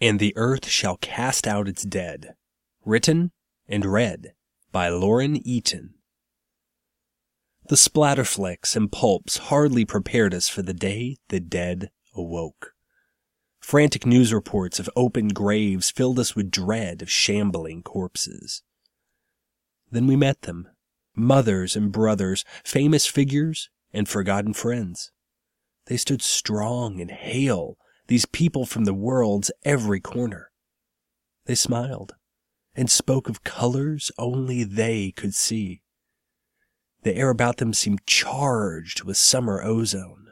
And the Earth Shall Cast Out Its Dead. Written and read by Lauren Eaton. The splatter flicks and pulps hardly prepared us for the day the dead awoke. Frantic news reports of open graves filled us with dread of shambling corpses. Then we met them, mothers and brothers, famous figures and forgotten friends. They stood strong and hale, these people from the world's every corner. They smiled and spoke of colors only they could see. The air about them seemed charged with summer ozone.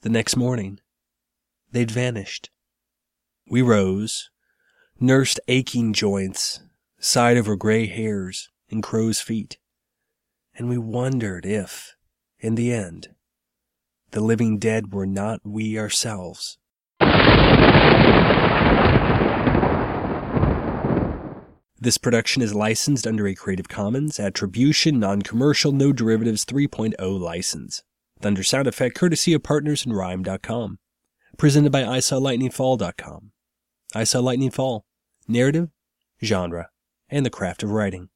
The next morning, they'd vanished. We rose, nursed aching joints, sighed over gray hairs and crow's feet, and we wondered if, in the end, the living dead were not we ourselves. This production is licensed under a Creative Commons Attribution Non-Commercial No Derivatives 3.0 license. Thunder sound effect courtesy of partners in rhyme.com. Presented by ISawLightningFall.com. I Saw Lightning Fall. Narrative, genre, and the craft of writing.